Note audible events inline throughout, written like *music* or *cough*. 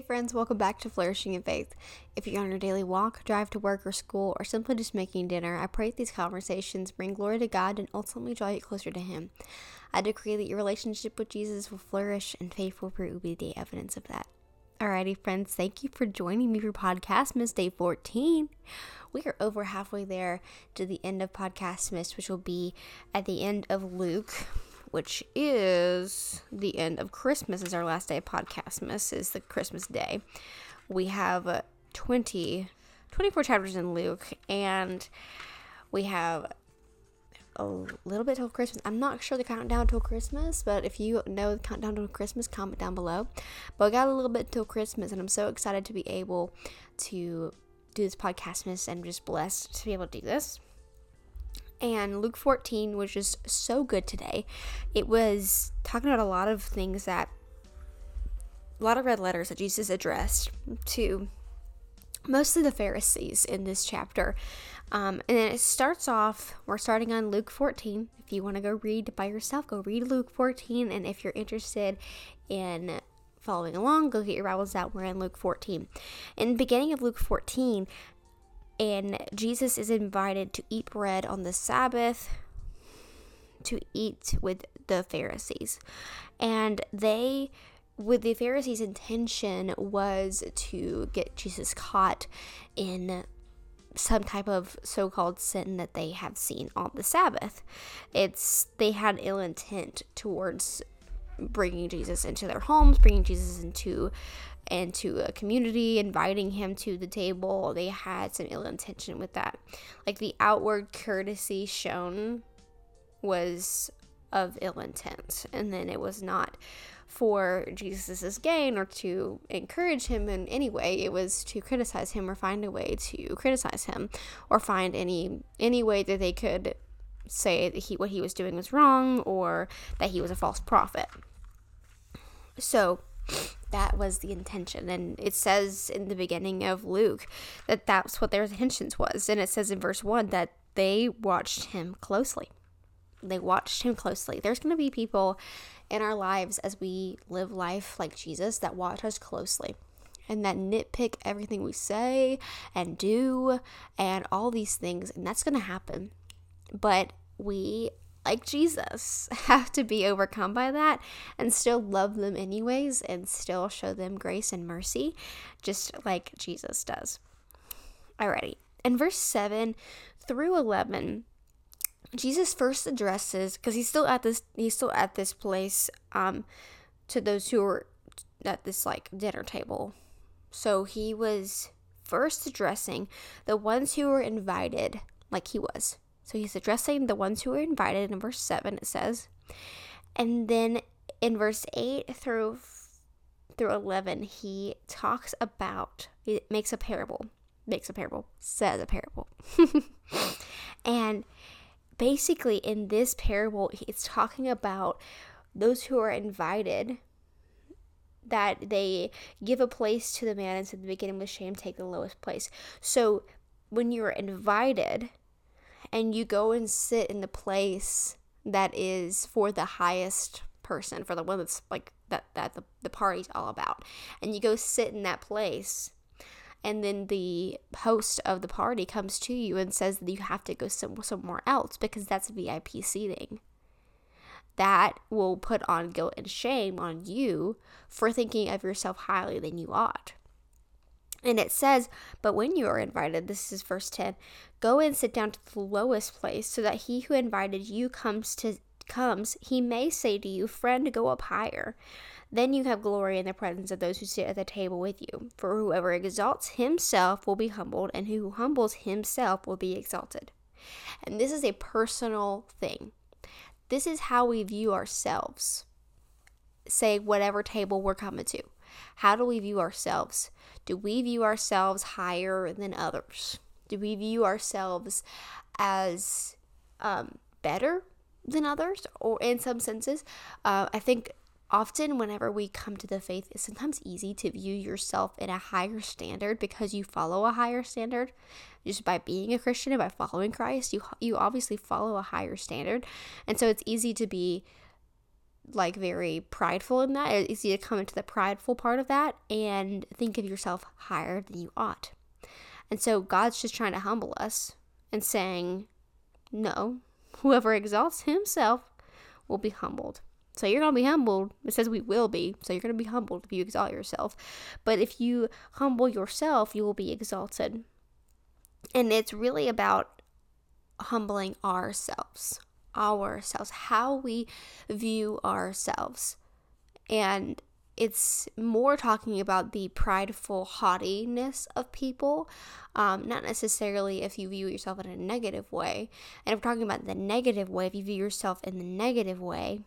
Hey, friends, welcome back to Flourishing in Faith. If you're on your daily walk, drive to work or school, or simply just making dinner, I pray that these conversations bring glory to God and ultimately draw you closer to Him. I decree that your relationship with Jesus will flourish and fruit will be the evidence of that. Alrighty, friends, thank you for joining me for Podcastmas Day 14. We are over halfway there to the end of Podcastmas, which will be at the end of Luke which is the end of Christmas, is our last day of podcast. Miss is the Christmas day. We have uh, 20, 24 chapters in Luke, and we have a little bit till Christmas. I'm not sure the countdown till Christmas, but if you know the countdown till Christmas, comment down below. But we got a little bit till Christmas, and I'm so excited to be able to do this podcast, Miss, and just blessed to be able to do this. And Luke 14 was just so good today. It was talking about a lot of things that, a lot of red letters that Jesus addressed to mostly the Pharisees in this chapter. Um, and then it starts off, we're starting on Luke 14. If you want to go read by yourself, go read Luke 14. And if you're interested in following along, go get your Bibles out. We're in Luke 14. In the beginning of Luke 14, and Jesus is invited to eat bread on the Sabbath to eat with the Pharisees. And they with the Pharisees' intention was to get Jesus caught in some type of so-called sin that they have seen on the Sabbath. It's they had ill intent towards bringing Jesus into their homes, bringing Jesus into and to a community, inviting him to the table. They had some ill intention with that. Like the outward courtesy shown was of ill intent, and then it was not for Jesus's gain or to encourage him in any way. It was to criticize him or find a way to criticize him or find any any way that they could say that he what he was doing was wrong or that he was a false prophet. So that was the intention and it says in the beginning of luke that that's what their intentions was and it says in verse 1 that they watched him closely. They watched him closely. There's going to be people in our lives as we live life like jesus that watch us closely and that nitpick everything we say and do and all these things and that's going to happen. But we like Jesus, *laughs* have to be overcome by that and still love them anyways and still show them grace and mercy, just like Jesus does. Alrighty. In verse 7 through 11, Jesus first addresses, because he's still at this, he's still at this place, um, to those who are at this like dinner table. So he was first addressing the ones who were invited, like he was, so he's addressing the ones who were invited in verse 7, it says. And then in verse 8 through through 11, he talks about, he makes a parable, makes a parable, says a parable. *laughs* and basically, in this parable, it's talking about those who are invited that they give a place to the man and said the beginning with shame take the lowest place so when you're invited and you go and sit in the place that is for the highest person, for the one that's like that that the, the party's all about. And you go sit in that place and then the host of the party comes to you and says that you have to go some, somewhere else because that's VIP seating. That will put on guilt and shame on you for thinking of yourself highly than you ought. And it says, But when you are invited, this is verse 10, go and sit down to the lowest place, so that he who invited you comes to comes, he may say to you, Friend, go up higher. Then you have glory in the presence of those who sit at the table with you. For whoever exalts himself will be humbled, and who humbles himself will be exalted. And this is a personal thing. This is how we view ourselves. Say, whatever table we're coming to. How do we view ourselves? Do we view ourselves higher than others? Do we view ourselves as um, better than others, or in some senses? Uh, I think often whenever we come to the faith it's sometimes easy to view yourself in a higher standard because you follow a higher standard just by being a christian and by following christ you you obviously follow a higher standard and so it's easy to be like very prideful in that. It's easy to come into the prideful part of that and think of yourself higher than you ought. And so God's just trying to humble us and saying, no, whoever exalts himself will be humbled. So you're going to be humbled. It says we will be. So you're going to be humbled if you exalt yourself. But if you humble yourself, you will be exalted. And it's really about humbling ourselves, ourselves, how we view ourselves. And it's more talking about the prideful haughtiness of people, um, not necessarily if you view yourself in a negative way. And if we're talking about the negative way, if you view yourself in the negative way,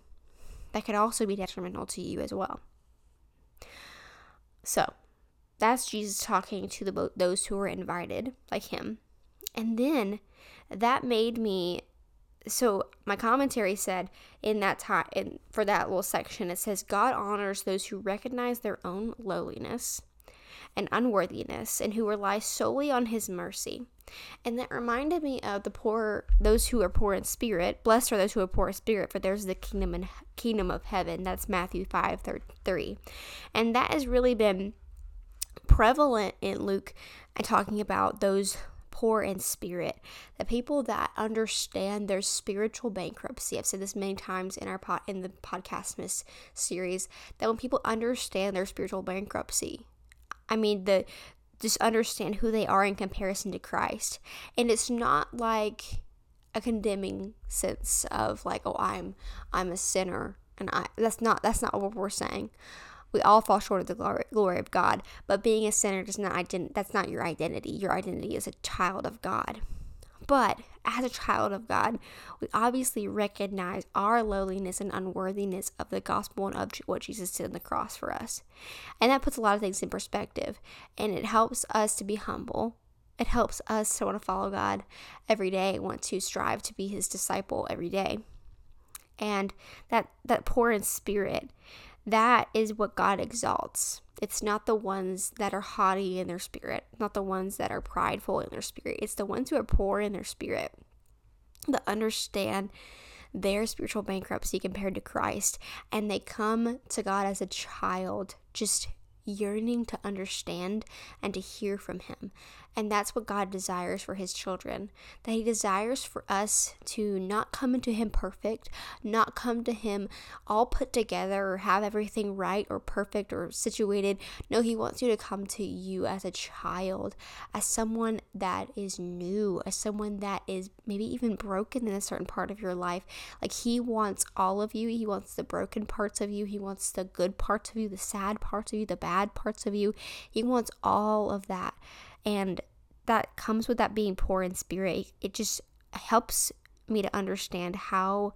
that could also be detrimental to you as well. So, that's Jesus talking to the those who were invited, like him. And then that made me so my commentary said in that time in, for that little section it says god honors those who recognize their own lowliness and unworthiness and who rely solely on his mercy. And that reminded me of the poor those who are poor in spirit. Blessed are those who are poor in spirit for there's the kingdom and kingdom of heaven. That's matthew 5 3 and that has really been prevalent in luke and talking about those poor in spirit, the people that understand their spiritual bankruptcy. I've said this many times in our pod, in the podcast series that when people understand their spiritual bankruptcy, I mean the just understand who they are in comparison to Christ, and it's not like a condemning sense of like oh I'm I'm a sinner and I that's not that's not what we're saying. We all fall short of the glory, of God, but being a sinner does not ident- that's not your identity. Your identity is a child of God. But as a child of God, we obviously recognize our lowliness and unworthiness of the gospel and of what Jesus did on the cross for us. And that puts a lot of things in perspective. And it helps us to be humble. It helps us to want to follow God every day, want to strive to be his disciple every day. And that, that poor in spirit, that is what God exalts. It's not the ones that are haughty in their spirit, not the ones that are prideful in their spirit. It's the ones who are poor in their spirit that understand their spiritual bankruptcy compared to Christ and they come to God as a child, just yearning to understand and to hear from Him. And that's what God desires for His children. That He desires for us to not come into Him perfect, not come to Him all put together or have everything right or perfect or situated. No, He wants you to come to you as a child, as someone that is new, as someone that is maybe even broken in a certain part of your life. Like He wants all of you. He wants the broken parts of you. He wants the good parts of you, the sad parts of you, the bad parts of you. He wants all of that. And that comes with that being poor in spirit. It just helps me to understand how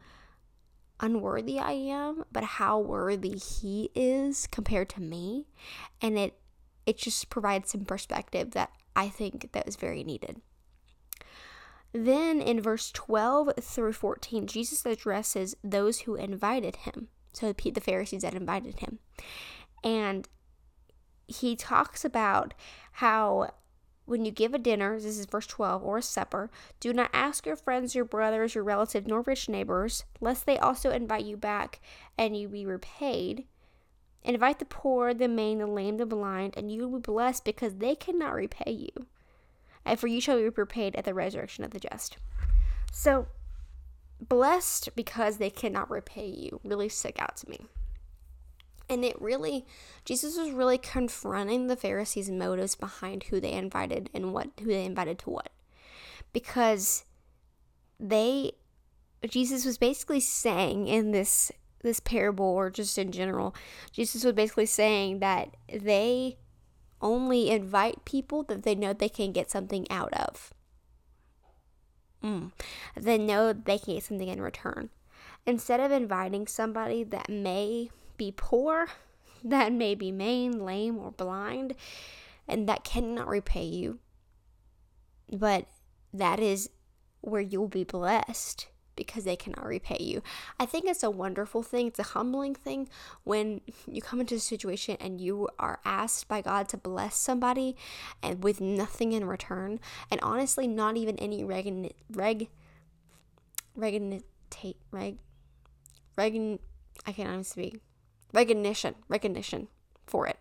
unworthy I am, but how worthy he is compared to me. And it it just provides some perspective that I think that is very needed. Then in verse 12 through 14, Jesus addresses those who invited him. So the Pharisees that invited him. And he talks about how when you give a dinner, this is verse 12, or a supper, do not ask your friends, your brothers, your relatives, nor rich neighbors, lest they also invite you back and you be repaid. Invite the poor, the maimed, the lame, the blind, and you will be blessed because they cannot repay you. And for you shall be repaid at the resurrection of the just. So, blessed because they cannot repay you really stuck out to me. And it really, Jesus was really confronting the Pharisees' motives behind who they invited and what, who they invited to what. Because they, Jesus was basically saying in this, this parable or just in general, Jesus was basically saying that they only invite people that they know they can get something out of. Mm. They know they can get something in return. Instead of inviting somebody that may be poor, *laughs* that may be maimed, lame, or blind, and that cannot repay you. But that is where you'll be blessed because they cannot repay you. I think it's a wonderful thing. It's a humbling thing when you come into a situation and you are asked by God to bless somebody and with nothing in return, and honestly, not even any reg reg reg reg reg I can't even speak. Recognition, recognition for it.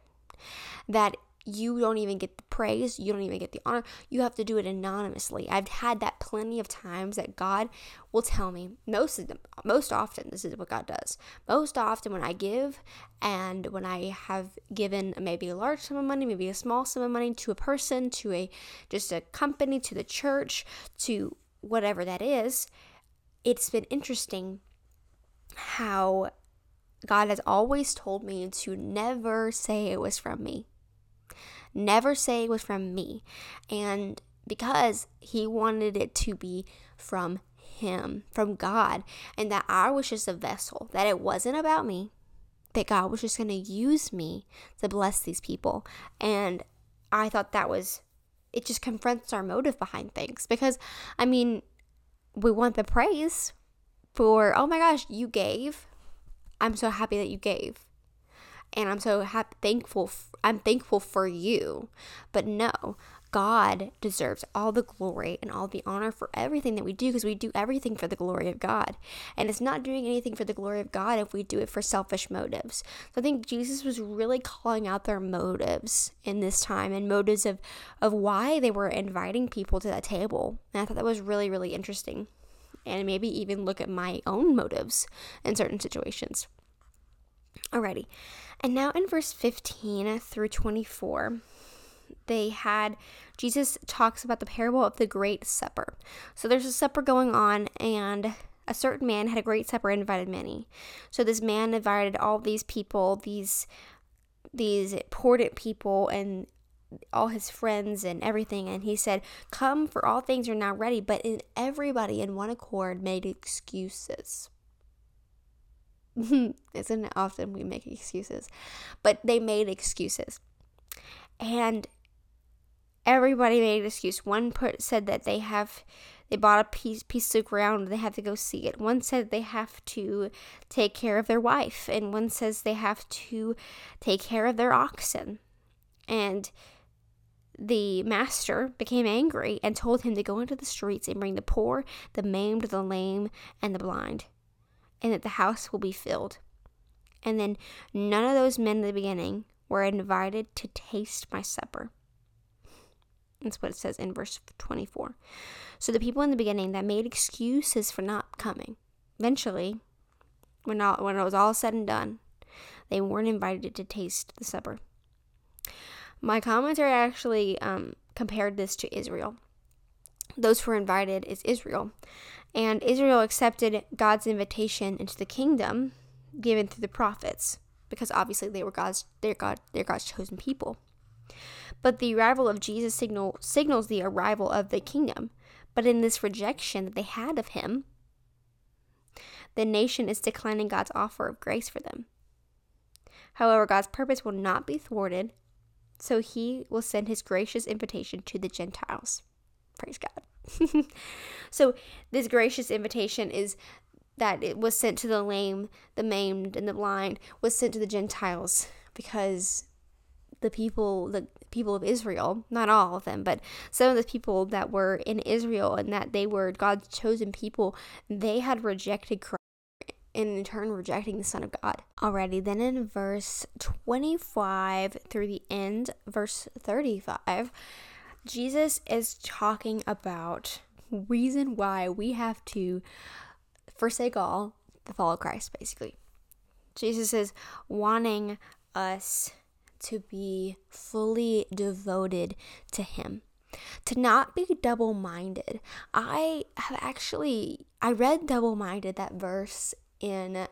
That you don't even get the praise, you don't even get the honor. You have to do it anonymously. I've had that plenty of times that God will tell me most of them, most often this is what God does. Most often when I give and when I have given maybe a large sum of money, maybe a small sum of money to a person, to a just a company, to the church, to whatever that is, it's been interesting how God has always told me to never say it was from me. Never say it was from me. And because He wanted it to be from Him, from God, and that I was just a vessel, that it wasn't about me, that God was just going to use me to bless these people. And I thought that was, it just confronts our motive behind things. Because, I mean, we want the praise for, oh my gosh, you gave. I'm so happy that you gave and I'm so happy, thankful. F- I'm thankful for you. But no, God deserves all the glory and all the honor for everything that we do because we do everything for the glory of God. And it's not doing anything for the glory of God if we do it for selfish motives. So I think Jesus was really calling out their motives in this time and motives of, of why they were inviting people to that table. And I thought that was really, really interesting. And maybe even look at my own motives in certain situations. Alrighty. And now in verse 15 through 24, they had Jesus talks about the parable of the great supper. So there's a supper going on and a certain man had a great supper and invited many. So this man invited all these people, these these important people and all his friends and everything and he said, "Come for all things are now ready." But in everybody in one accord made excuses. *laughs* Isn't it often we make excuses? But they made excuses. And everybody made an excuse. One put, said that they have they bought a piece piece of ground they have to go see it. One said they have to take care of their wife, and one says they have to take care of their oxen. And the master became angry and told him to go into the streets and bring the poor, the maimed, the lame, and the blind and that the house will be filled. And then none of those men in the beginning were invited to taste my supper. That's what it says in verse 24. So the people in the beginning that made excuses for not coming, eventually, when, all, when it was all said and done, they weren't invited to taste the supper. My commentary actually um, compared this to Israel. Those who were invited is Israel. And Israel accepted God's invitation into the kingdom given through the prophets, because obviously they were God's they're God they're God's chosen people. But the arrival of Jesus signal signals the arrival of the kingdom. But in this rejection that they had of him, the nation is declining God's offer of grace for them. However, God's purpose will not be thwarted, so he will send his gracious invitation to the Gentiles. Praise God. *laughs* so this gracious invitation is that it was sent to the lame, the maimed, and the blind was sent to the Gentiles because the people, the people of Israel, not all of them, but some of the people that were in Israel and that they were God's chosen people, they had rejected Christ and in turn rejecting the Son of God Alrighty, Then in verse 25 through the end, verse 35, Jesus is talking about reason why we have to forsake all to follow Christ, basically. Jesus is wanting us to be fully devoted to Him, to not be double minded. I have actually, I read double minded, that verse in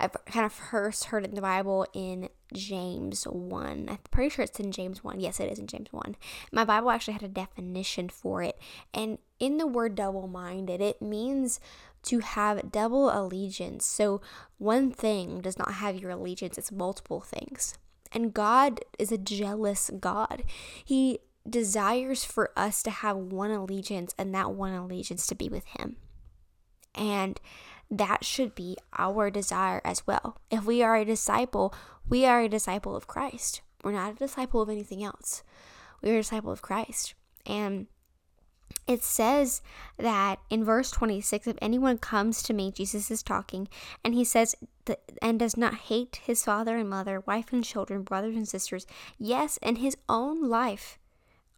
I've kind of first heard it in the Bible in James 1. I'm pretty sure it's in James 1. Yes, it is in James 1. My Bible actually had a definition for it. And in the word double minded, it means to have double allegiance. So one thing does not have your allegiance, it's multiple things. And God is a jealous God. He desires for us to have one allegiance and that one allegiance to be with Him. And that should be our desire as well. If we are a disciple, we are a disciple of Christ. We're not a disciple of anything else. We are a disciple of Christ. And it says that in verse 26 if anyone comes to me jesus is talking and he says and does not hate his father and mother wife and children brothers and sisters yes and his own life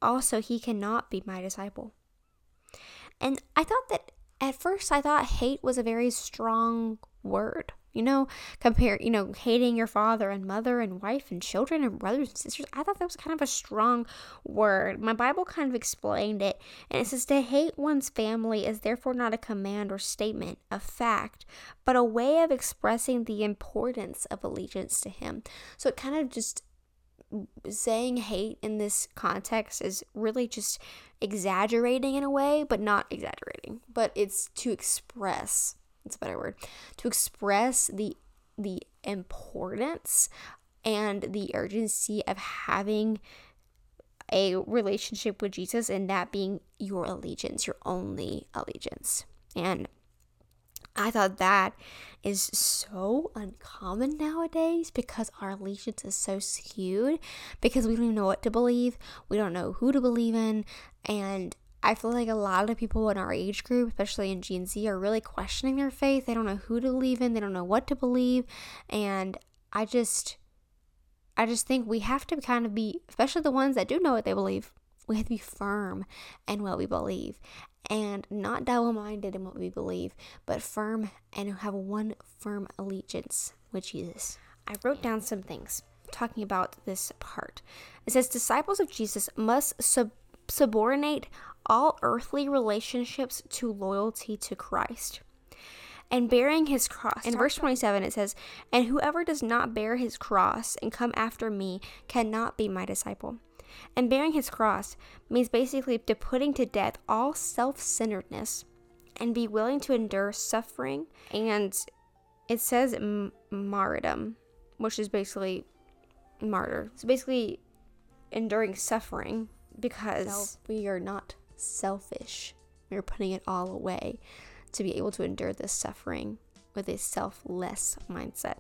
also he cannot be my disciple and i thought that at first i thought hate was a very strong word you know, compare, you know, hating your father and mother and wife and children and brothers and sisters. I thought that was kind of a strong word. My Bible kind of explained it. And it says to hate one's family is therefore not a command or statement, a fact, but a way of expressing the importance of allegiance to Him. So it kind of just saying hate in this context is really just exaggerating in a way, but not exaggerating, but it's to express, it's a better word to express the the importance and the urgency of having a relationship with Jesus and that being your allegiance, your only allegiance. And I thought that is so uncommon nowadays because our allegiance is so skewed because we don't even know what to believe, we don't know who to believe in, and I feel like a lot of people in our age group, especially in Gen Z, are really questioning their faith. They don't know who to believe in, they don't know what to believe. And I just I just think we have to kind of be, especially the ones that do know what they believe, we have to be firm in what we believe and not double minded in what we believe, but firm and have one firm allegiance with Jesus. I wrote down some things talking about this part. It says disciples of Jesus must sub- subordinate all earthly relationships to loyalty to Christ and bearing his cross. In verse 27, it says, And whoever does not bear his cross and come after me cannot be my disciple. And bearing his cross means basically to putting to death all self centeredness and be willing to endure suffering. And it says martyrdom, which is basically martyr. It's basically enduring suffering because we are not selfish. We are putting it all away to be able to endure this suffering with a selfless mindset.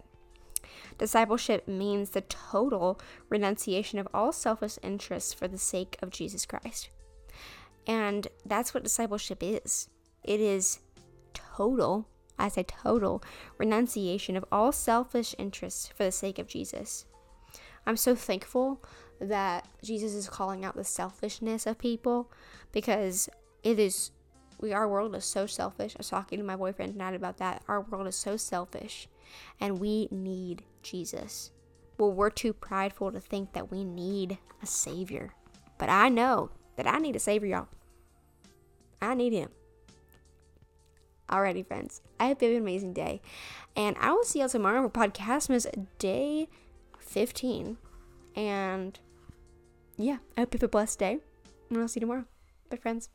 Discipleship means the total renunciation of all selfish interests for the sake of Jesus Christ. And that's what discipleship is it is total, I say total, renunciation of all selfish interests for the sake of Jesus. I'm so thankful that Jesus is calling out the selfishness of people because it is we our world is so selfish. I was talking to my boyfriend tonight about that. Our world is so selfish and we need Jesus. Well, we're too prideful to think that we need a savior. But I know that I need a savior, y'all. I need him. Alrighty, friends. I hope you have an amazing day. And I will see y'all tomorrow for Podcastmas Day 15. And yeah, I hope you have a blessed day. And I'll see you tomorrow. Bye, friends.